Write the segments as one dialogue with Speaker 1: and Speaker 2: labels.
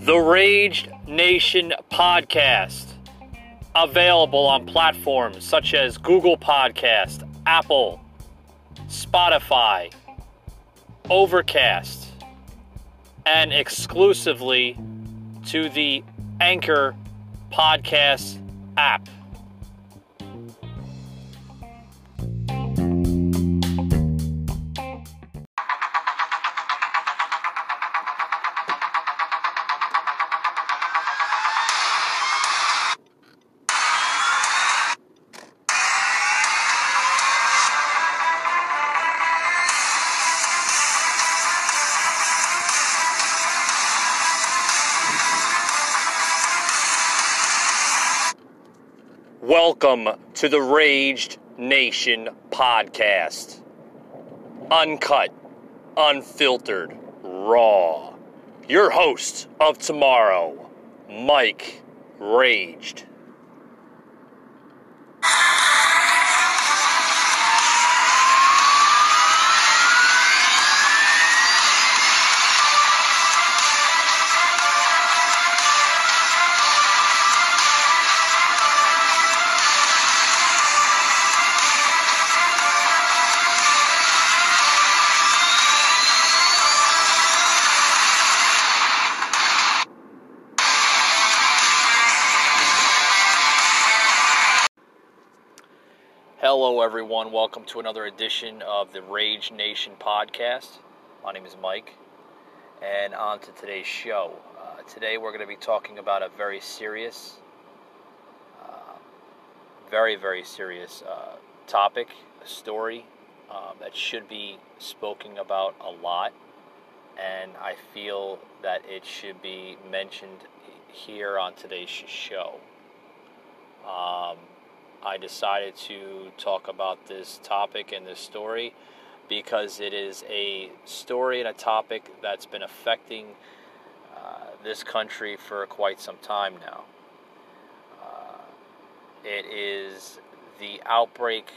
Speaker 1: The Raged Nation podcast. Available on platforms such as Google Podcast, Apple, Spotify, Overcast, and exclusively to the Anchor Podcast app. Welcome to the Raged Nation podcast. Uncut, unfiltered, raw. Your host of tomorrow, Mike Raged. Hello, everyone. Welcome to another edition of the Rage Nation podcast. My name is Mike, and on to today's show. Uh, today, we're going to be talking about a very serious, uh, very, very serious uh, topic, a story um, that should be spoken about a lot, and I feel that it should be mentioned here on today's show. Um, I decided to talk about this topic and this story because it is a story and a topic that's been affecting uh, this country for quite some time now. Uh, it is the outbreak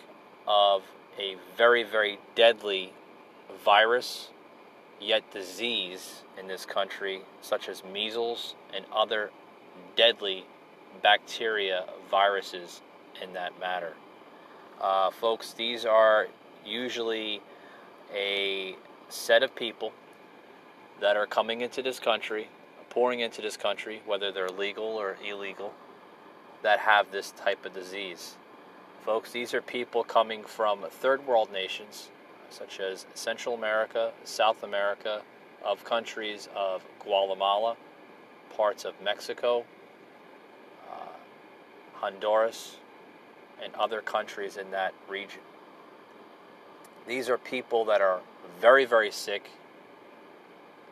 Speaker 1: of a very, very deadly virus, yet disease in this country, such as measles and other deadly bacteria, viruses in that matter. Uh, folks, these are usually a set of people that are coming into this country, pouring into this country, whether they're legal or illegal, that have this type of disease. Folks, these are people coming from third world nations, such as Central America, South America, of countries of Guatemala, parts of Mexico, uh, Honduras, and other countries in that region. These are people that are very, very sick,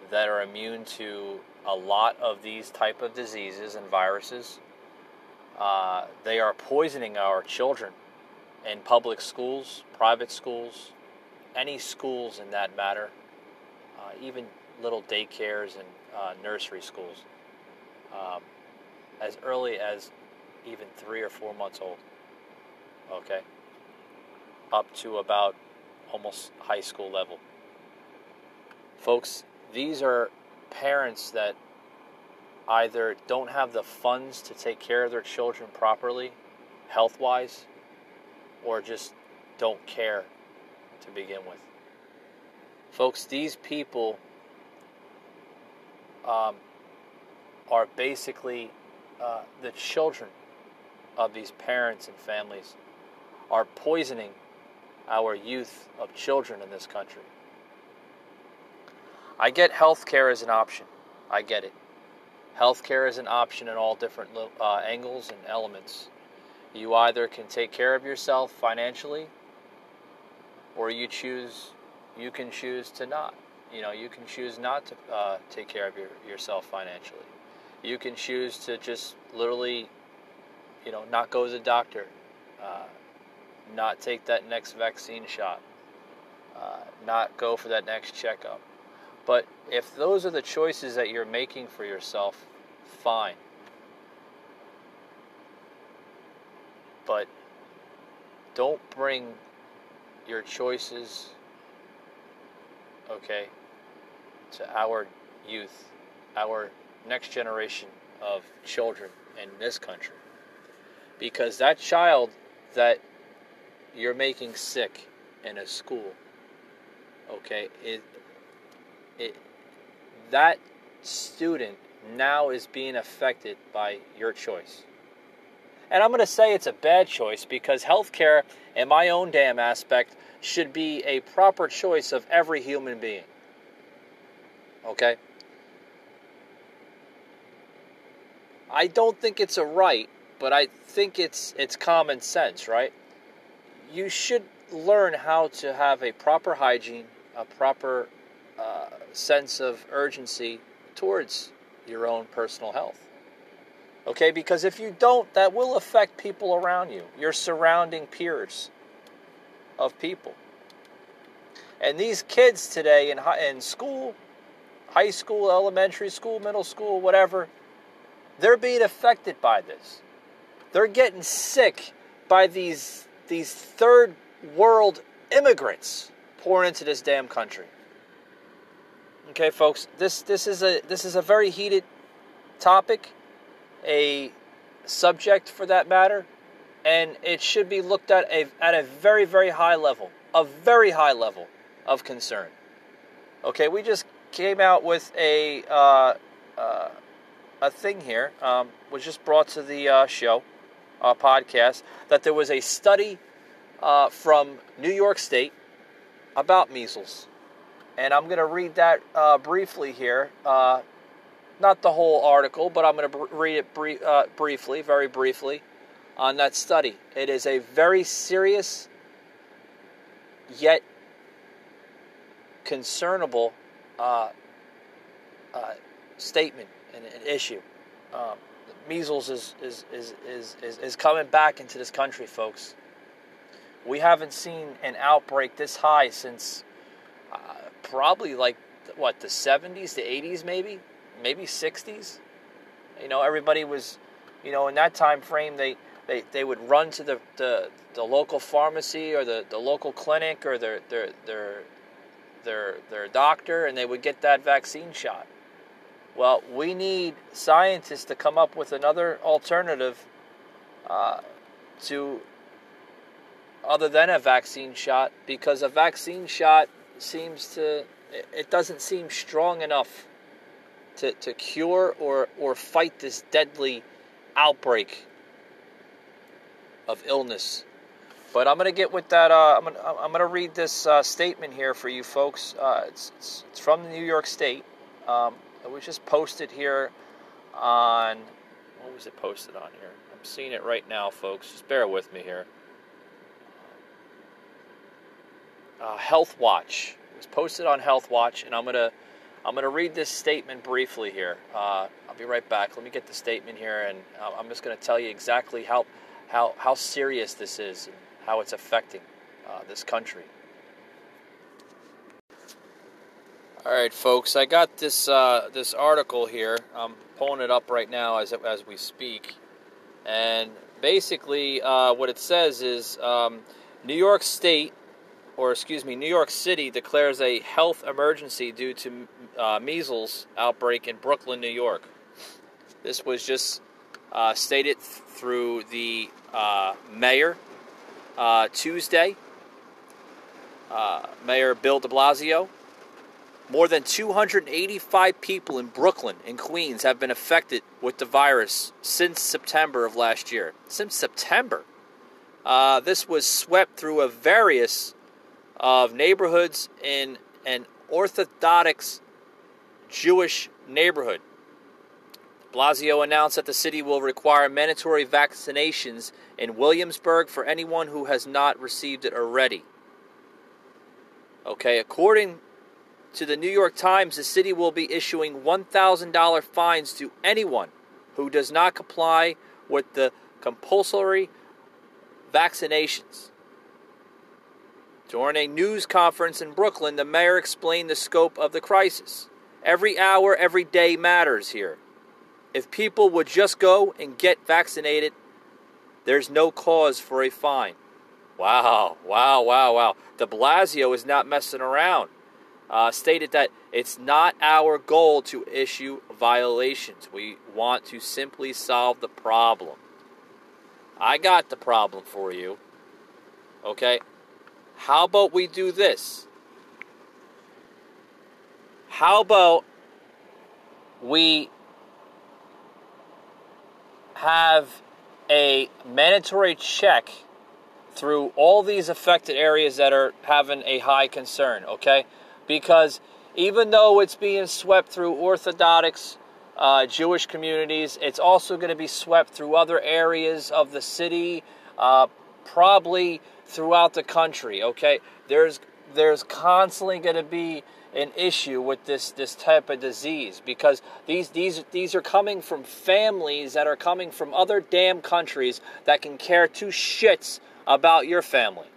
Speaker 1: that are immune to a lot of these type of diseases and viruses. Uh, they are poisoning our children in public schools, private schools, any schools in that matter, uh, even little daycares and uh, nursery schools, um, as early as even three or four months old okay, up to about almost high school level. Folks, these are parents that either don't have the funds to take care of their children properly, health wise, or just don't care to begin with. Folks, these people um, are basically uh, the children of these parents and families are poisoning our youth of children in this country. I get health care as an option. I get it. Health care is an option in all different uh, angles and elements. You either can take care of yourself financially, or you choose, you can choose to not. You know, you can choose not to uh, take care of your, yourself financially. You can choose to just literally, you know, not go to the doctor, uh, not take that next vaccine shot, uh, not go for that next checkup. But if those are the choices that you're making for yourself, fine. But don't bring your choices okay, to our youth, our next generation of children in this country. Because that child that you're making sick in a school, okay, it, it, that student now is being affected by your choice. And I'm going to say it's a bad choice because healthcare, in my own damn aspect, should be a proper choice of every human being. Okay? I don't think it's a right, but I think it's it's common sense, right? You should learn how to have a proper hygiene, a proper uh, sense of urgency towards your own personal health. Okay, because if you don't, that will affect people around you, your surrounding peers of people. And these kids today in, high, in school, high school, elementary school, middle school, whatever, they're being affected by this. They're getting sick by these these third world immigrants pouring into this damn country. Okay, folks, this this is a this is a very heated topic, a subject for that matter, and it should be looked at a, at a very very high level, a very high level of concern. Okay, we just came out with a uh, uh, a thing here, um, was just brought to the uh, show, uh, podcast, that there was a study uh, from New York State about measles. And I'm going to read that uh, briefly here. Uh, not the whole article, but I'm going to br- read it uh, briefly, very briefly, on that study. It is a very serious, yet concernable statement and an issue. Um, measles is, is, is, is, is, is coming back into this country, folks. We haven't seen an outbreak this high since uh, probably like, what, the 70s, the 80s, maybe? Maybe 60s? You know, everybody was, you know, in that time frame, they, they, they would run to the, the, the local pharmacy or the, the local clinic or their, their, their, their, their doctor and they would get that vaccine shot. Well, we need scientists to come up with another alternative uh, to other than a vaccine shot because a vaccine shot seems to it doesn't seem strong enough to, to cure or, or fight this deadly outbreak of illness. But I'm going to get with that. Uh, I'm going to, I'm to read this uh, statement here for you folks. Uh, it's, it's, it's, from New York State. Um, it was just posted here on what was it posted on here? I'm seeing it right now, folks. Just bear with me here. Uh, Health Watch. It was posted on Health Watch, and I'm gonna I'm gonna read this statement briefly here. Uh, I'll be right back. Let me get the statement here, and uh, I'm just gonna tell you exactly how how how serious this is and how it's affecting uh, this country. All right, folks. I got this uh, this article here. I'm pulling it up right now as as we speak, and basically, uh, what it says is um, New York State, or excuse me, New York City declares a health emergency due to uh, measles outbreak in Brooklyn, New York. This was just uh, stated through the uh, mayor uh, Tuesday. Mayor Bill De Blasio more than 285 people in Brooklyn and Queens have been affected with the virus since September of last year. Since September. Uh, this was swept through a various of neighborhoods in an Orthodox Jewish neighborhood. Blasio announced that the city will require mandatory vaccinations in Williamsburg for anyone who has not received it already. Okay, according to the New York Times, the city will be issuing $1,000 fines to anyone who does not comply with the compulsory vaccinations. During a news conference in Brooklyn, the mayor explained the scope of the crisis. Every hour, every day matters here. If people would just go and get vaccinated, there's no cause for a fine. Wow, wow, wow, wow. De Blasio is not messing around. Uh, stated that it's not our goal to issue violations. We want to simply solve the problem. I got the problem for you. Okay? How about we do this? How about we have a mandatory check through all these affected areas that are having a high concern, okay? Because even though it's being swept through Orthodox uh, Jewish communities, it's also going to be swept through other areas of the city, uh, probably throughout the country, okay? There's, there's constantly going to be an issue with this this type of disease because these these these are coming from families that are coming from other damn countries that can care two shits about your family.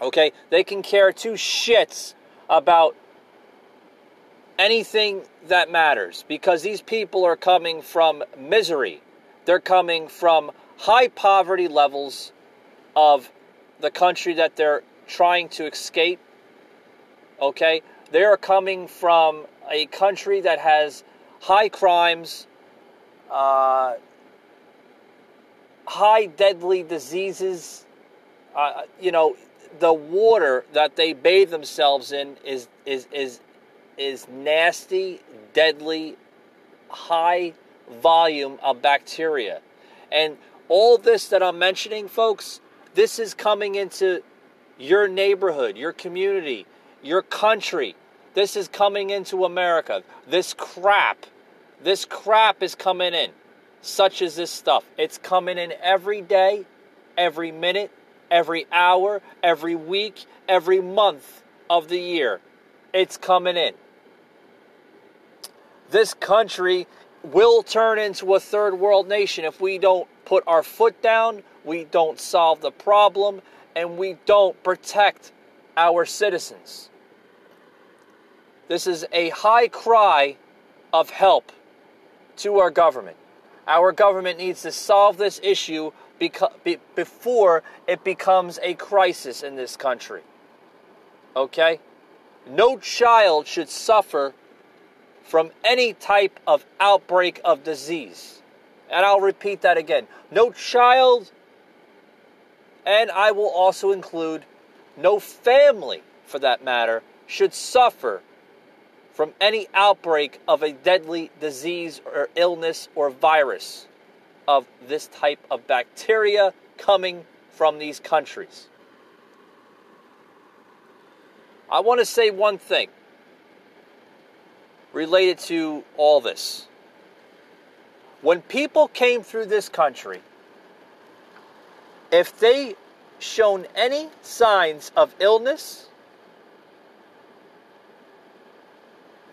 Speaker 1: Okay? They can care two shits about anything that matters because these people are coming from misery. They're coming from high poverty levels of the country that they're trying to escape okay? They are coming from a country that has high crimes, uh, high deadly diseases. Uh, you know, the water that they bathe themselves in is is is is nasty, deadly, high volume of bacteria. And all this that I'm mentioning, folks, this is coming into your neighborhood, your community, your country. This is coming into America. This crap, this crap is coming in, such as this stuff. It's coming in every day, every minute, every hour, every week, every month of the year. It's coming in. This country will turn into a third world nation if we don't put our foot down, we don't solve the problem, and we don't protect our citizens. This is a high cry of help to our government. Our government needs to solve this issue before it becomes a crisis in this country. Okay? No child should suffer from any type of outbreak of disease. And I'll repeat that again. No child, and I will also include no family for that matter, should suffer from any outbreak of a deadly disease or illness or virus of this type of bacteria coming from these countries. I want to say one thing related to all this. When people came through this country, if they shown any signs of illness,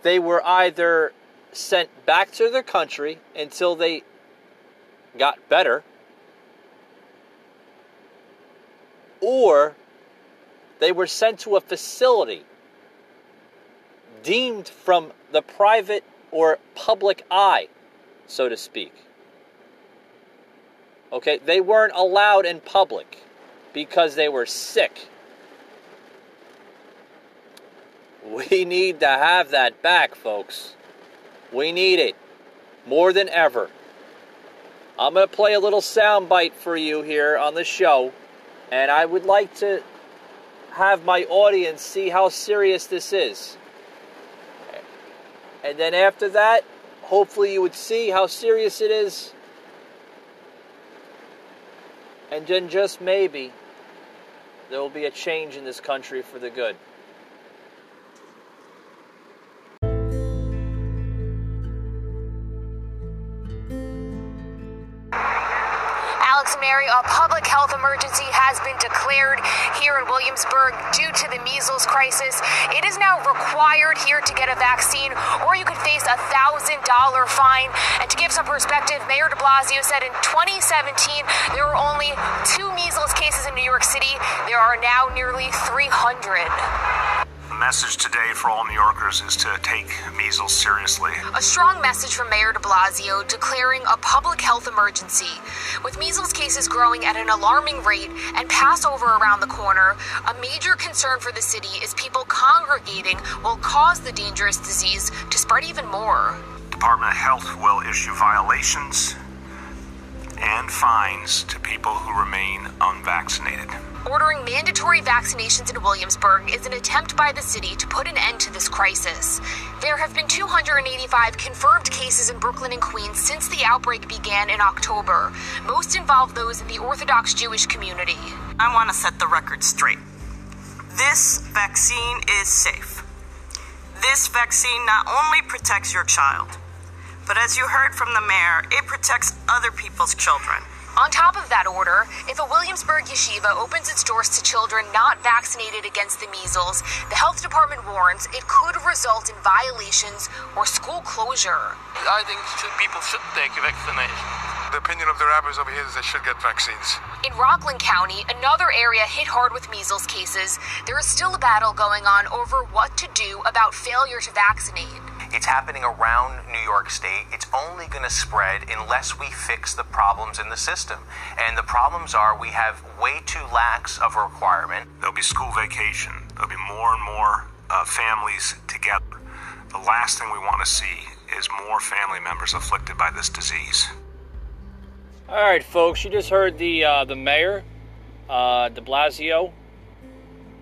Speaker 1: they were either sent back to their country until they got better, or they were sent to a facility deemed from the private or public eye, so to speak. Okay, they weren't allowed in public because they were sick. We need to have that back, folks. We need it more than ever. I'm going to play a little soundbite for you here on the show, and I would like to have my audience see how serious this is. And then after that, hopefully you would see how serious it is. And then just maybe there will be a change in this country for the good.
Speaker 2: A public health emergency has been declared here in Williamsburg due to the measles crisis. It is now required here to get a vaccine, or you could face a $1,000 fine. And to give some perspective, Mayor de Blasio said in 2017 there were only two measles cases in New York City. There are now nearly 300.
Speaker 3: Message today for all New Yorkers is to take measles seriously.
Speaker 2: A strong message from Mayor de Blasio declaring a public health emergency. With measles cases growing at an alarming rate and Passover around the corner, a major concern for the city is people congregating will cause the dangerous disease to spread even more.
Speaker 3: Department of Health will issue violations and fines to people who remain unvaccinated.
Speaker 2: Ordering mandatory vaccinations in Williamsburg is an attempt by the city to put an end to this crisis. There have been 285 confirmed cases in Brooklyn and Queens since the outbreak began in October. Most involve those in the Orthodox Jewish community.
Speaker 4: I want to set the record straight. This vaccine is safe. This vaccine not only protects your child, but as you heard from the mayor, it protects other people's children.
Speaker 2: On top of that order, if a Williamsburg yeshiva opens its doors to children not vaccinated against the measles, the health department warns it could result in violations or school closure.
Speaker 5: I think should, people should take a vaccination.
Speaker 6: The opinion of the rabbis over here is they should get vaccines.
Speaker 2: In Rockland County, another area hit hard with measles cases, there is still a battle going on over what to do about failure to vaccinate.
Speaker 7: It's happening around New York State. It's only going to spread unless we fix the problems in the system. And the problems are we have way too lax of a requirement.
Speaker 3: There'll be school vacation. There'll be more and more uh, families together. The last thing we want to see is more family members afflicted by this disease.
Speaker 1: All right, folks, you just heard the uh, the mayor, uh, De Blasio,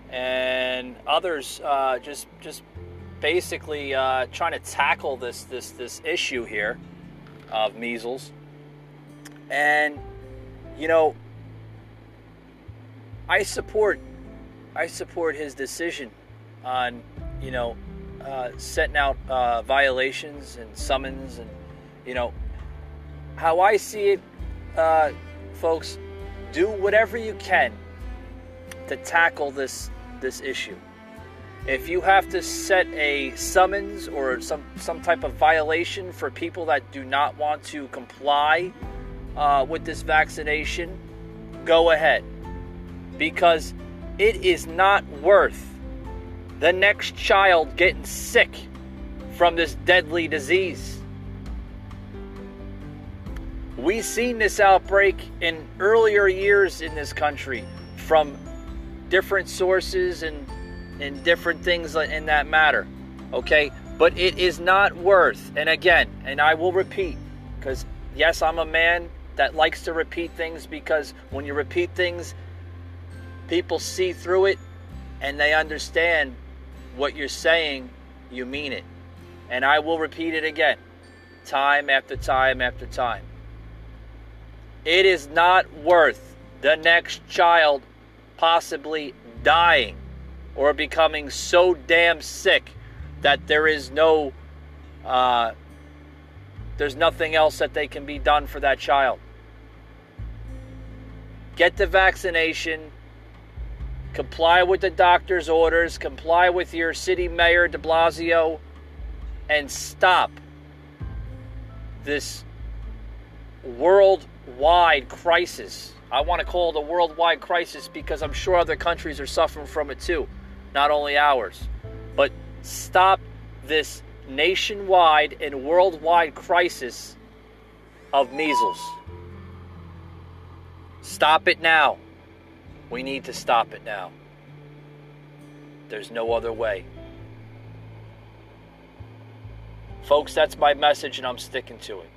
Speaker 1: and others uh, just just basically uh, trying to tackle this this this issue here of measles, and you know, I support I support his decision on you know uh, setting out uh, violations and summons and you know how I see it, uh, folks. Do whatever you can to tackle this this issue if you have to set a summons or some some type of violation for people that do not want to comply uh, with this vaccination, go ahead, because it is not worth the next child getting sick from this deadly disease. We've seen this outbreak in earlier years in this country from different sources and and different things in that matter. Okay? But it is not worth, and again, and I will repeat, because yes, I'm a man that likes to repeat things because when you repeat things, people see through it and they understand what you're saying, you mean it. And I will repeat it again, time after time after time. It is not worth the next child possibly dying or becoming so damn sick that there is no uh, there's nothing else that they can be done for that child. Get the vaccination, comply with the doctor's orders, comply with your city mayor de Blasio, and stop this worldwide crisis. I want to call it a worldwide crisis because I'm sure other countries are suffering from it too not only ours. But stop this nationwide and worldwide crisis of measles. Stop it now. We need to stop it now. There's no other way. Folks, that's my message, and I'm sticking to it.